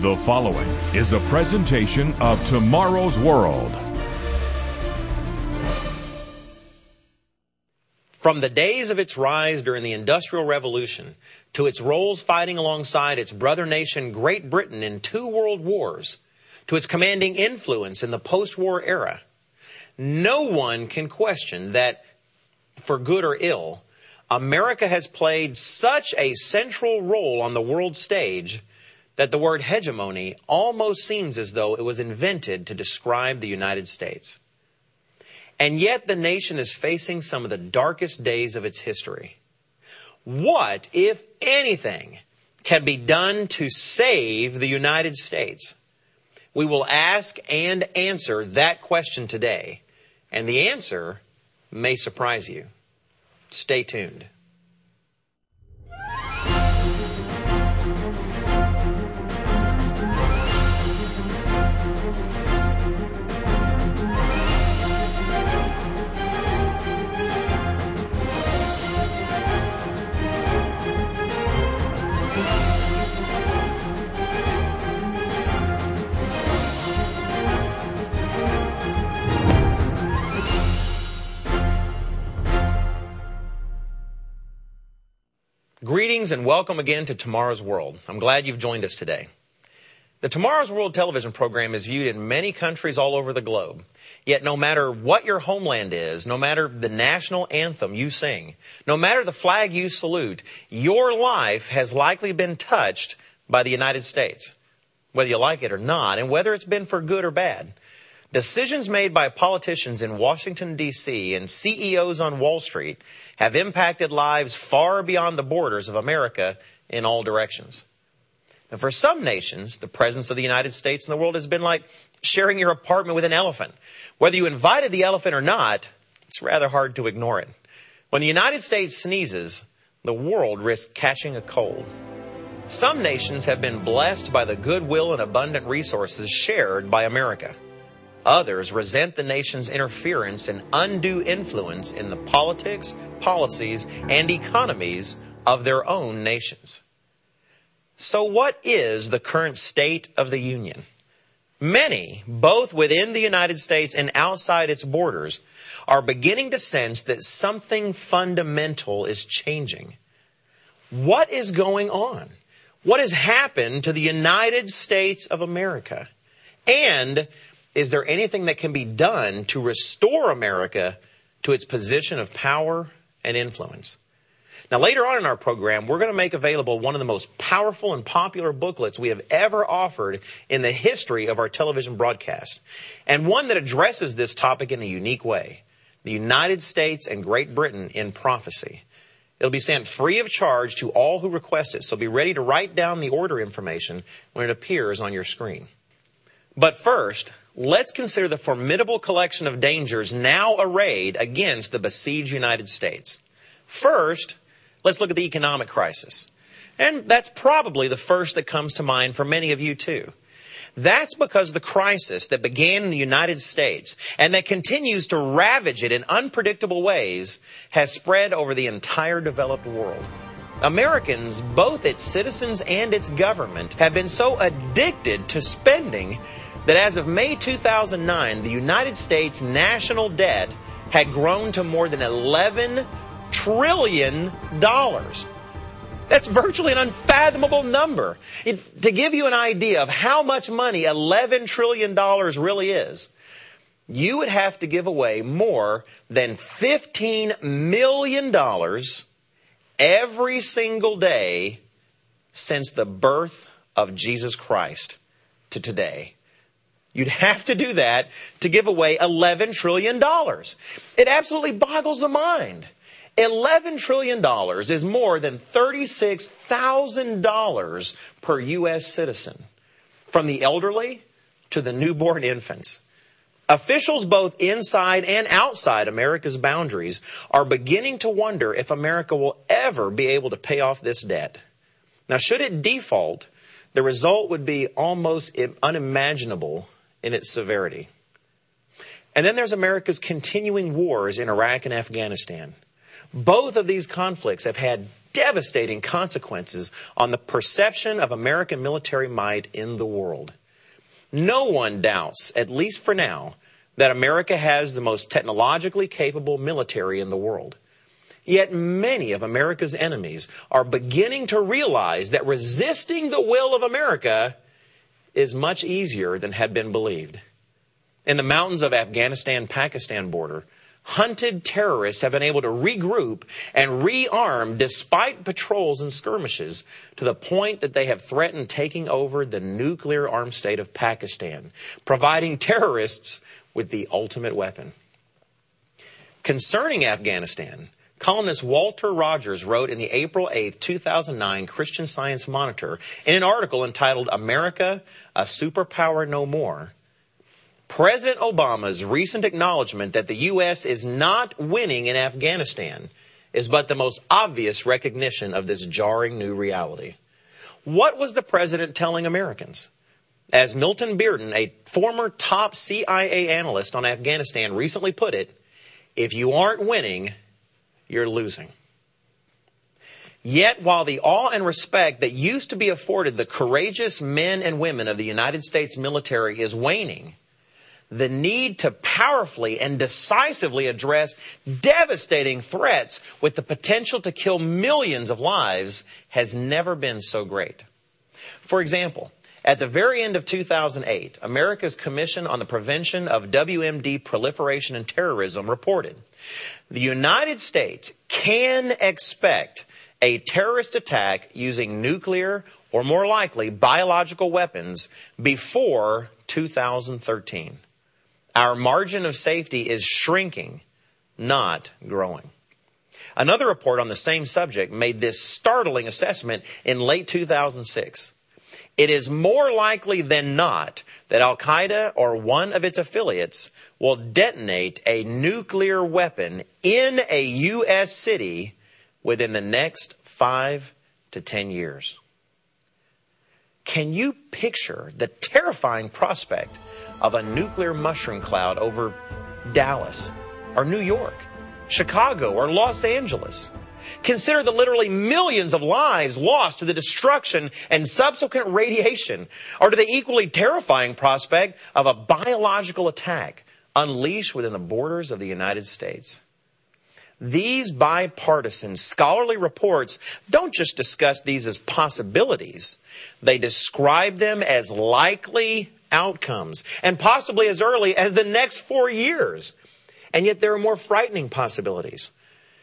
The following is a presentation of Tomorrow's World. From the days of its rise during the Industrial Revolution to its roles fighting alongside its brother nation Great Britain in two world wars to its commanding influence in the post-war era, no one can question that, for good or ill, America has played such a central role on the world stage that the word hegemony almost seems as though it was invented to describe the United States. And yet the nation is facing some of the darkest days of its history. What, if anything, can be done to save the United States? We will ask and answer that question today. And the answer may surprise you. Stay tuned. Greetings and welcome again to Tomorrow's World. I'm glad you've joined us today. The Tomorrow's World television program is viewed in many countries all over the globe. Yet no matter what your homeland is, no matter the national anthem you sing, no matter the flag you salute, your life has likely been touched by the United States. Whether you like it or not, and whether it's been for good or bad. Decisions made by politicians in Washington, D.C. and CEOs on Wall Street have impacted lives far beyond the borders of America in all directions. And for some nations, the presence of the United States in the world has been like sharing your apartment with an elephant. Whether you invited the elephant or not, it's rather hard to ignore it. When the United States sneezes, the world risks catching a cold. Some nations have been blessed by the goodwill and abundant resources shared by America. Others resent the nation's interference and undue influence in the politics, policies, and economies of their own nations. So what is the current state of the Union? Many, both within the United States and outside its borders, are beginning to sense that something fundamental is changing. What is going on? What has happened to the United States of America? And is there anything that can be done to restore America to its position of power and influence? Now, later on in our program, we're going to make available one of the most powerful and popular booklets we have ever offered in the history of our television broadcast, and one that addresses this topic in a unique way the United States and Great Britain in prophecy. It'll be sent free of charge to all who request it, so be ready to write down the order information when it appears on your screen. But first, let's consider the formidable collection of dangers now arrayed against the besieged United States. First, let's look at the economic crisis. And that's probably the first that comes to mind for many of you too. That's because the crisis that began in the United States and that continues to ravage it in unpredictable ways has spread over the entire developed world. Americans, both its citizens and its government, have been so addicted to spending that as of May 2009, the United States national debt had grown to more than 11 trillion dollars. That's virtually an unfathomable number. It, to give you an idea of how much money $11 trillion really is, you would have to give away more than $15 million every single day since the birth of Jesus Christ to today. You'd have to do that to give away $11 trillion. It absolutely boggles the mind. $11 trillion is more than $36,000 per U.S. citizen, from the elderly to the newborn infants. Officials both inside and outside America's boundaries are beginning to wonder if America will ever be able to pay off this debt. Now, should it default, the result would be almost unimaginable in its severity. And then there's America's continuing wars in Iraq and Afghanistan. Both of these conflicts have had devastating consequences on the perception of American military might in the world. No one doubts, at least for now, that America has the most technologically capable military in the world. Yet many of America's enemies are beginning to realize that resisting the will of America is much easier than had been believed. In the mountains of Afghanistan-Pakistan border, hunted terrorists have been able to regroup and rearm despite patrols and skirmishes to the point that they have threatened taking over the nuclear armed state of Pakistan, providing terrorists with the ultimate weapon. Concerning Afghanistan, Columnist Walter Rodgers wrote in the April 8, 2009 Christian Science Monitor in an article entitled America, a Superpower No More. President Obama's recent acknowledgement that the U.S. is not winning in Afghanistan is but the most obvious recognition of this jarring new reality. What was the president telling Americans? As Milton Bearden, a former top CIA analyst on Afghanistan, recently put it, if you aren't winning, you're losing. Yet, while the awe and respect that used to be afforded the courageous men and women of the United States military is waning, the need to powerfully and decisively address devastating threats with the potential to kill millions of lives has never been so great. For example, at the very end of 2008, America's Commission on the Prevention of WMD Proliferation and Terrorism reported the United States can expect a terrorist attack using nuclear or more likely biological weapons before 2013. Our margin of safety is shrinking, not growing. Another report on the same subject made this startling assessment in late 2006. It is more likely than not that Al Qaeda or one of its affiliates will detonate a nuclear weapon in a U.S. city within the next five to ten years. Can you picture the terrifying prospect of a nuclear mushroom cloud over Dallas or New York, Chicago or Los Angeles? Consider the literally millions of lives lost to the destruction and subsequent radiation, or to the equally terrifying prospect of a biological attack unleashed within the borders of the United States. These bipartisan scholarly reports don't just discuss these as possibilities, they describe them as likely outcomes, and possibly as early as the next four years. And yet there are more frightening possibilities.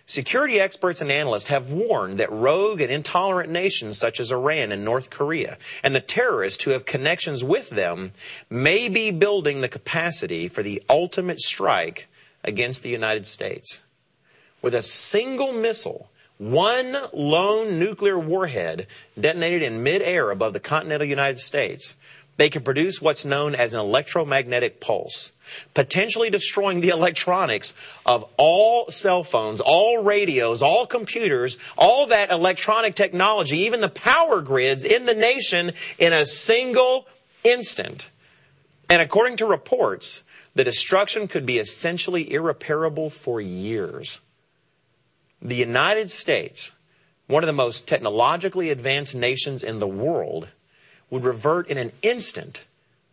Security experts and analysts have warned that rogue and intolerant nations such as Iran and North Korea and the terrorists who have connections with them may be building the capacity for the ultimate strike against the United States. With a single missile, one lone nuclear warhead detonated in midair above the continental United States, they can produce what's known as an electromagnetic pulse, potentially destroying the electronics of all cell phones, all radios, all computers, all that electronic technology, even the power grids in the nation in a single instant. And according to reports, the destruction could be essentially irreparable for years. The United States, one of the most technologically advanced nations in the world, would revert in an instant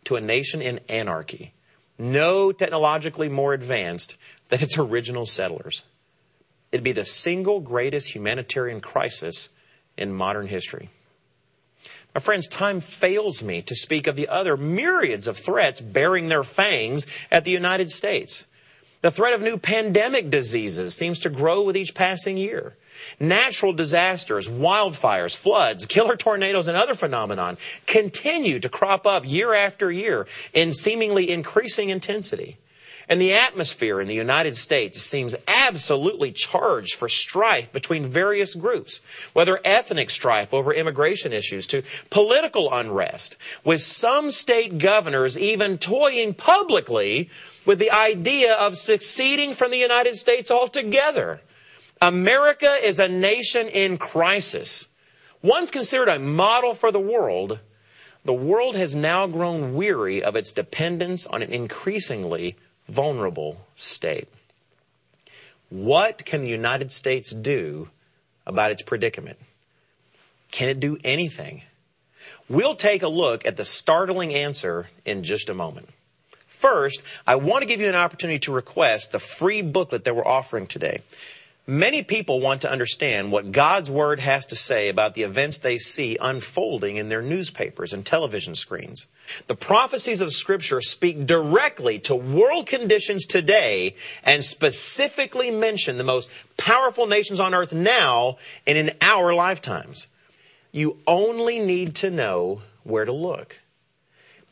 to a nation in anarchy, no technologically more advanced than its original settlers. It'd be the single greatest humanitarian crisis in modern history. My friends, time fails me to speak of the other myriads of threats bearing their fangs at the United States. The threat of new pandemic diseases seems to grow with each passing year. Natural disasters, wildfires, floods, killer tornadoes, and other phenomenon continue to crop up year after year in seemingly increasing intensity. And the atmosphere in the United States seems absolutely charged for strife between various groups, whether ethnic strife over immigration issues to political unrest, with some state governors even toying publicly with the idea of seceding from the United States altogether. America is a nation in crisis. Once considered a model for the world, the world has now grown weary of its dependence on an increasingly vulnerable state. What can the United States do about its predicament? Can it do anything? We'll take a look at the startling answer in just a moment. First, I want to give you an opportunity to request the free booklet that we're offering today. Many people want to understand what God's Word has to say about the events they see unfolding in their newspapers and television screens. The prophecies of Scripture speak directly to world conditions today and specifically mention the most powerful nations on earth now and in our lifetimes. You only need to know where to look.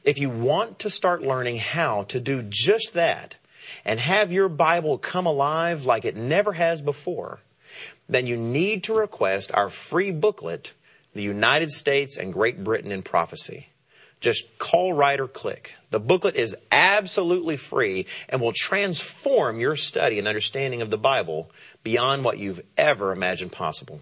If you want to start learning how to do just that, and have your Bible come alive like it never has before, then you need to request our free booklet, The United States and Great Britain in Prophecy. Just call, write, or click. The booklet is absolutely free and will transform your study and understanding of the Bible beyond what you've ever imagined possible.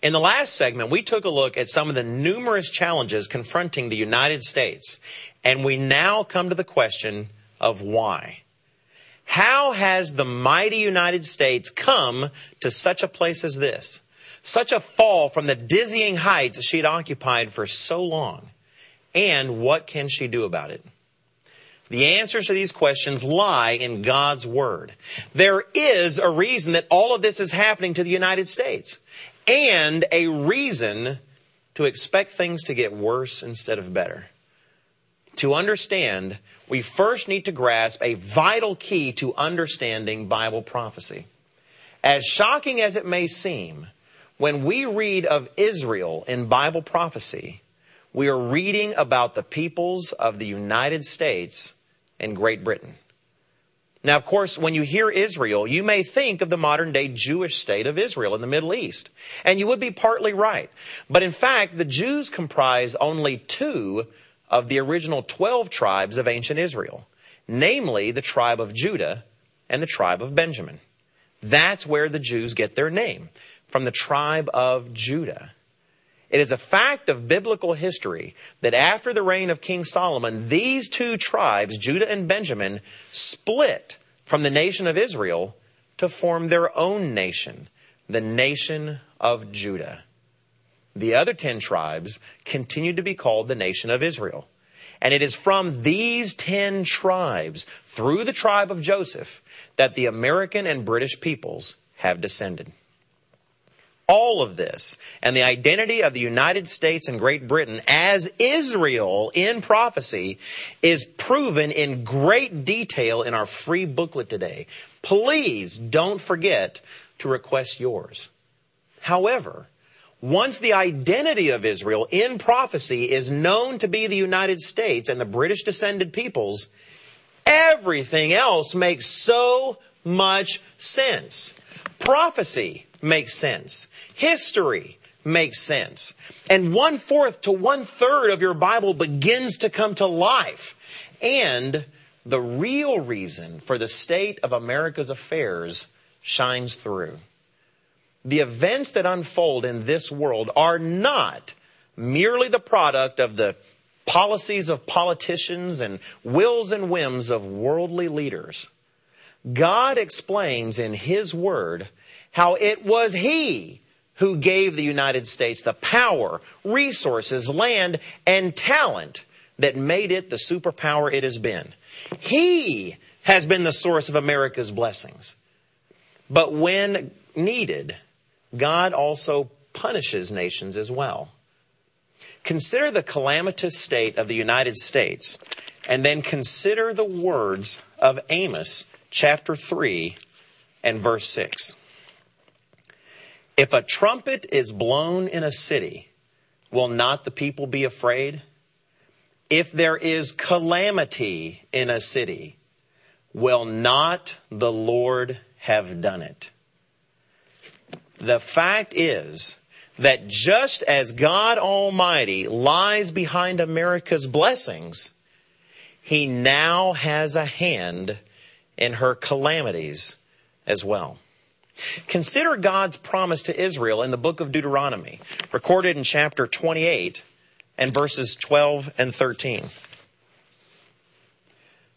In the last segment, we took a look at some of the numerous challenges confronting the United States, and we now come to the question of why. How has the mighty United States come to such a place as this? Such a fall from the dizzying heights she'd occupied for so long? And what can she do about it? The answers to these questions lie in God's Word. There is a reason that all of this is happening to the United States and a reason to expect things to get worse instead of better. To understand, we first need to grasp a vital key to understanding Bible prophecy. As shocking as it may seem, when we read of Israel in Bible prophecy, we are reading about the peoples of the United States and Great Britain. Now, of course, when you hear Israel, you may think of the modern day Jewish state of Israel in the Middle East. And you would be partly right. But in fact, the Jews comprise only two of the original 12 tribes of ancient Israel, namely the tribe of Judah and the tribe of Benjamin. That's where the Jews get their name, from the tribe of Judah. It is a fact of biblical history that after the reign of King Solomon, these two tribes, Judah and Benjamin, split from the nation of Israel to form their own nation, the nation of Judah. The other ten tribes continued to be called the nation of Israel. And it is from these ten tribes, through the tribe of Joseph, that the American and British peoples have descended all of this and the identity of the United States and Great Britain as Israel in prophecy is proven in great detail in our free booklet today. Please don't forget to request yours. However, once the identity of Israel in prophecy is known to be the United States and the British descended peoples, everything else makes so much sense. Prophecy makes sense. History makes sense. And one fourth to one third of your Bible begins to come to life. And the real reason for the state of America's affairs shines through. The events that unfold in this world are not merely the product of the policies of politicians and wills and whims of worldly leaders. God explains in His Word how it was He who gave the United States the power, resources, land, and talent that made it the superpower it has been. He has been the source of America's blessings. But when needed, God also punishes nations as well. Consider the calamitous state of the United States, and then consider the words of Amos chapter 3 and verse 6. If a trumpet is blown in a city, will not the people be afraid? If there is calamity in a city, will not the Lord have done it? The fact is that just as God Almighty lies behind America's blessings, He now has a hand in her calamities as well. Consider God's promise to Israel in the book of Deuteronomy, recorded in chapter 28 and verses 12 and 13.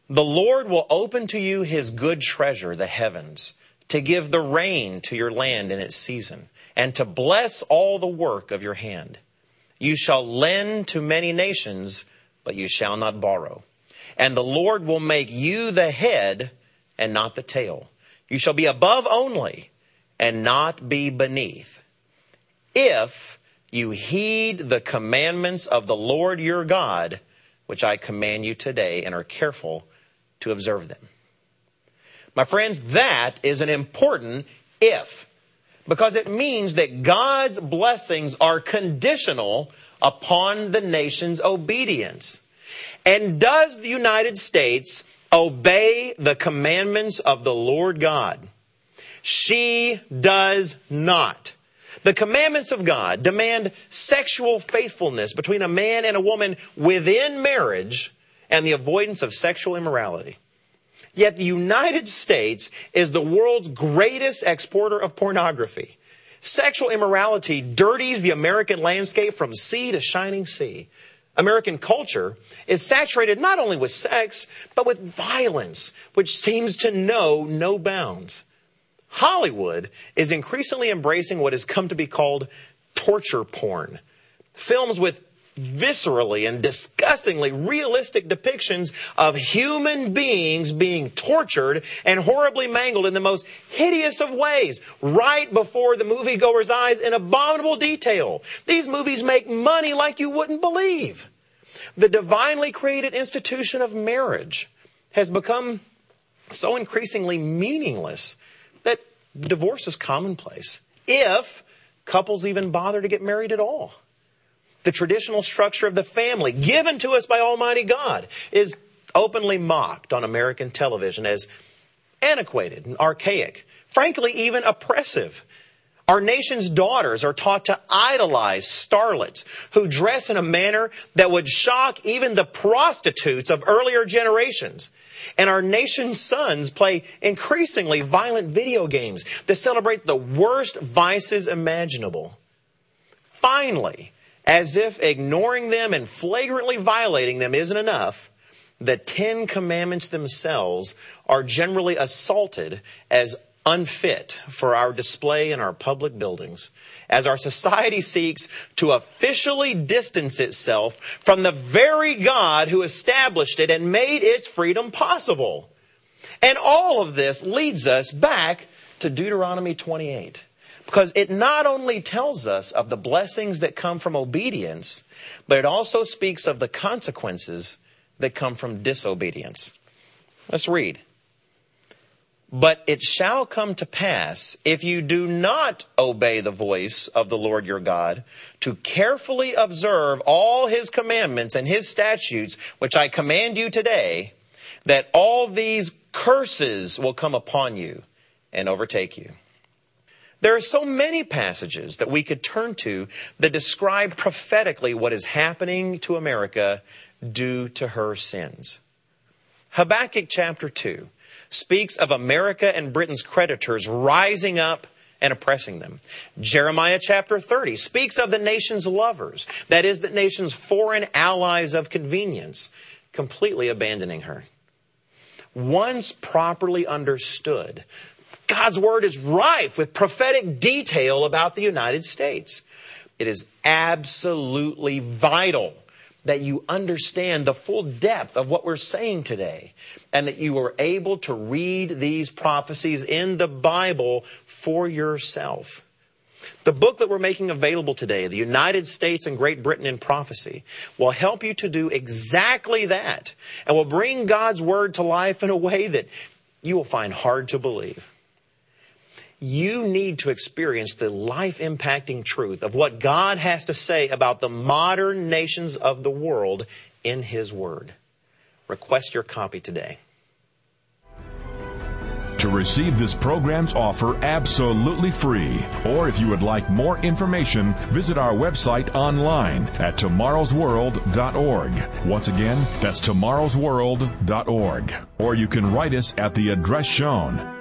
The Lord will open to you his good treasure, the heavens, to give the rain to your land in its season, and to bless all the work of your hand. You shall lend to many nations, but you shall not borrow. And the Lord will make you the head and not the tail. You shall be above only and not be beneath. If you heed the commandments of the Lord your God, which I command you today, and are careful to observe them. My friends, that is an important if, because it means that God's blessings are conditional upon the nation's obedience. And does the United States obey the commandments of the Lord God? She does not. The commandments of God demand sexual faithfulness between a man and a woman within marriage and the avoidance of sexual immorality. Yet the United States is the world's greatest exporter of pornography. Sexual immorality dirties the American landscape from sea to shining sea. American culture is saturated not only with sex, but with violence, which seems to know no bounds. Hollywood is increasingly embracing what has come to be called torture porn. Films with viscerally and disgustingly realistic depictions of human beings being tortured and horribly mangled in the most hideous of ways right before the moviegoer's eyes in abominable detail. These movies make money like you wouldn't believe. The divinely created institution of marriage has become so increasingly meaningless divorce is commonplace. If couples even bother to get married at all. The traditional structure of the family given to us by Almighty God is openly mocked on American television as antiquated and archaic, frankly, even oppressive. Our nation's daughters are taught to idolize starlets who dress in a manner that would shock even the prostitutes of earlier generations. And our nation's sons play increasingly violent video games that celebrate the worst vices imaginable. Finally, as if ignoring them and flagrantly violating them isn't enough, the Ten Commandments themselves are generally assaulted as unfit for our display in our public buildings as our society seeks to officially distance itself from the very God who established it and made its freedom possible. And all of this leads us back to Deuteronomy 28. Because it not only tells us of the blessings that come from obedience, but it also speaks of the consequences that come from disobedience. Let's read. But it shall come to pass, if you do not obey the voice of the Lord your God, to carefully observe all his commandments and his statutes, which I command you today, that all these curses will come upon you and overtake you. There are so many passages that we could turn to that describe prophetically what is happening to America due to her sins. Habakkuk chapter 2 speaks of America and Britain's creditors rising up and oppressing them. Jeremiah chapter 30 speaks of the nation's lovers, that is, the nation's foreign allies of convenience, completely abandoning her. Once properly understood, God's word is rife with prophetic detail about the United States. It is absolutely vital that you understand the full depth of what we're saying today and that you are able to read these prophecies in the Bible for yourself. The book that we're making available today, The United States and Great Britain in Prophecy, will help you to do exactly that and will bring God's Word to life in a way that you will find hard to believe. You need to experience the life impacting truth of what God has to say about the modern nations of the world in His Word. Request your copy today. To receive this program's offer absolutely free, or if you would like more information, visit our website online at tomorrowsworld.org. Once again, that's tomorrowsworld.org. Or you can write us at the address shown.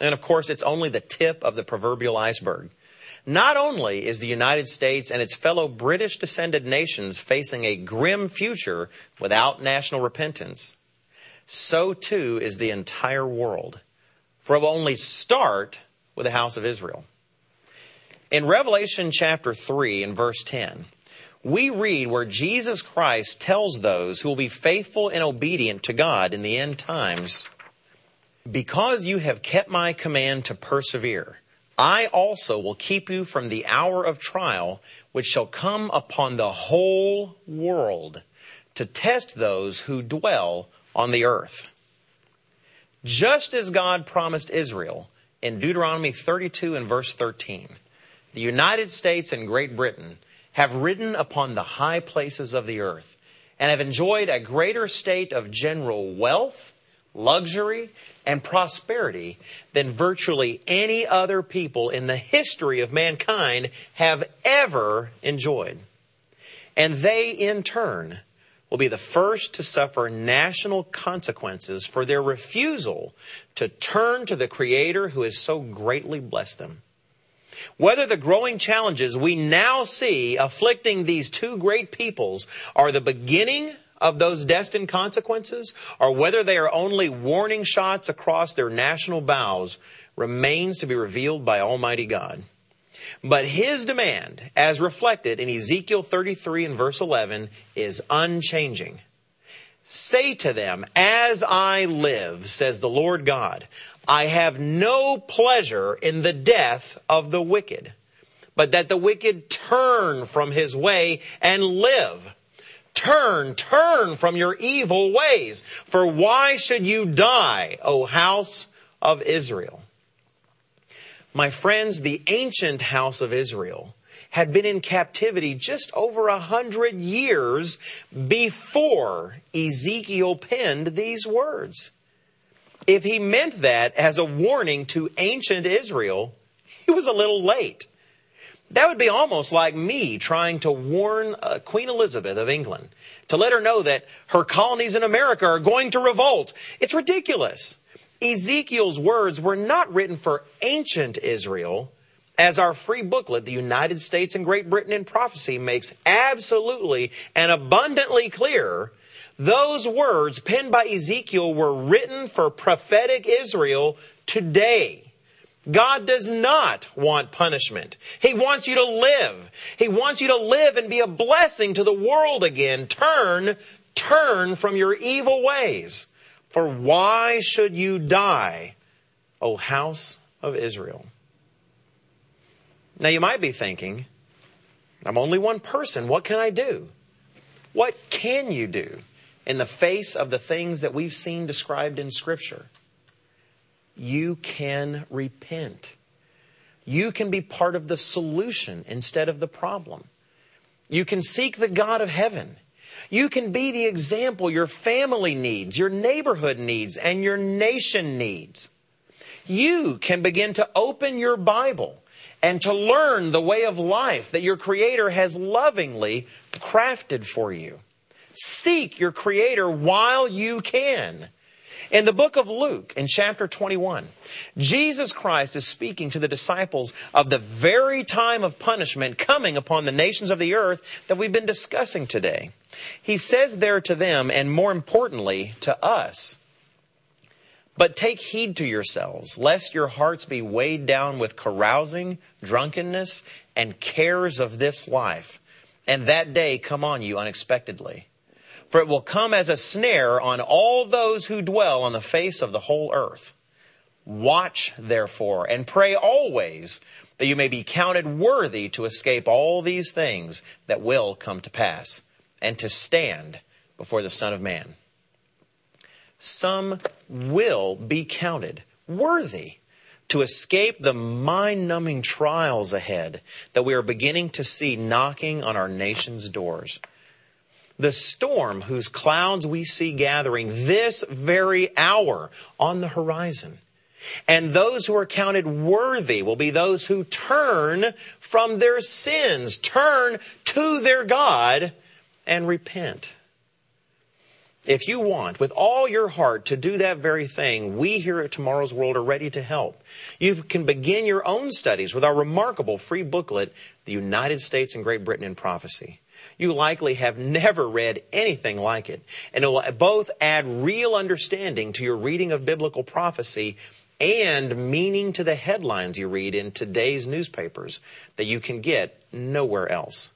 And of course, it's only the tip of the proverbial iceberg. Not only is the United States and its fellow British descended nations facing a grim future without national repentance, so too is the entire world. For it will only start with the house of Israel. In Revelation chapter 3 and verse 10, we read where Jesus Christ tells those who will be faithful and obedient to God in the end times because you have kept my command to persevere, I also will keep you from the hour of trial which shall come upon the whole world to test those who dwell on the earth. Just as God promised Israel in Deuteronomy 32 and verse 13, the United States and Great Britain have ridden upon the high places of the earth and have enjoyed a greater state of general wealth, luxury, and prosperity than virtually any other people in the history of mankind have ever enjoyed. And they, in turn, will be the first to suffer national consequences for their refusal to turn to the Creator who has so greatly blessed them. Whether the growing challenges we now see afflicting these two great peoples are the beginning of those destined consequences, or whether they are only warning shots across their national bows, remains to be revealed by Almighty God. But his demand, as reflected in Ezekiel 33 and verse 11, is unchanging. Say to them, As I live, says the Lord God, I have no pleasure in the death of the wicked, but that the wicked turn from his way and live. Turn, turn from your evil ways. For why should you die, O house of Israel? My friends, the ancient house of Israel had been in captivity just over a hundred years before Ezekiel penned these words. If he meant that as a warning to ancient Israel, he was a little late. That would be almost like me trying to warn uh, Queen Elizabeth of England to let her know that her colonies in America are going to revolt. It's ridiculous. Ezekiel's words were not written for ancient Israel, as our free booklet, The United States and Great Britain in Prophecy, makes absolutely and abundantly clear. Those words penned by Ezekiel were written for prophetic Israel today. God does not want punishment. He wants you to live. He wants you to live and be a blessing to the world again. Turn, turn from your evil ways. For why should you die, O house of Israel? Now you might be thinking, I'm only one person. What can I do? What can you do in the face of the things that we've seen described in Scripture? You can repent. You can be part of the solution instead of the problem. You can seek the God of heaven. You can be the example your family needs, your neighborhood needs, and your nation needs. You can begin to open your Bible and to learn the way of life that your Creator has lovingly crafted for you. Seek your Creator while you can. In the book of Luke, in chapter 21, Jesus Christ is speaking to the disciples of the very time of punishment coming upon the nations of the earth that we've been discussing today. He says there to them, and more importantly, to us, but take heed to yourselves, lest your hearts be weighed down with carousing, drunkenness, and cares of this life, and that day come on you unexpectedly. For it will come as a snare on all those who dwell on the face of the whole earth. Watch, therefore, and pray always that you may be counted worthy to escape all these things that will come to pass, and to stand before the Son of Man some will be counted worthy to escape the mind numbing trials ahead that we are beginning to see knocking on our nation's doors. The storm whose clouds we see gathering this very hour on the horizon. And those who are counted worthy will be those who turn from their sins, turn to their God, and repent. If you want with all your heart to do that very thing, we here at Tomorrow's World are ready to help. You can begin your own studies with our remarkable free booklet, The United States and Great Britain in Prophecy. You likely have never read anything like it, and it will both add real understanding to your reading of biblical prophecy and meaning to the headlines you read in today's newspapers that you can get nowhere else.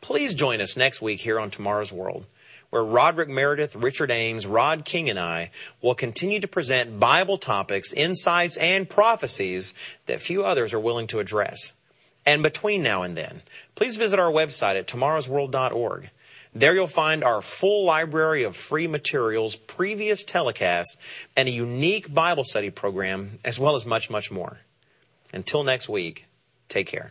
Please join us next week here on Tomorrow's World where Roderick Meredith, Richard Ames, Rod King, and I will continue to present Bible topics, insights, and prophecies that few others are willing to address. And between now and then, please visit our website at tomorrowsworld.org. There you'll find our full library of free materials, previous telecasts, and a unique Bible study program, as well as much, much more. Until next week, take care.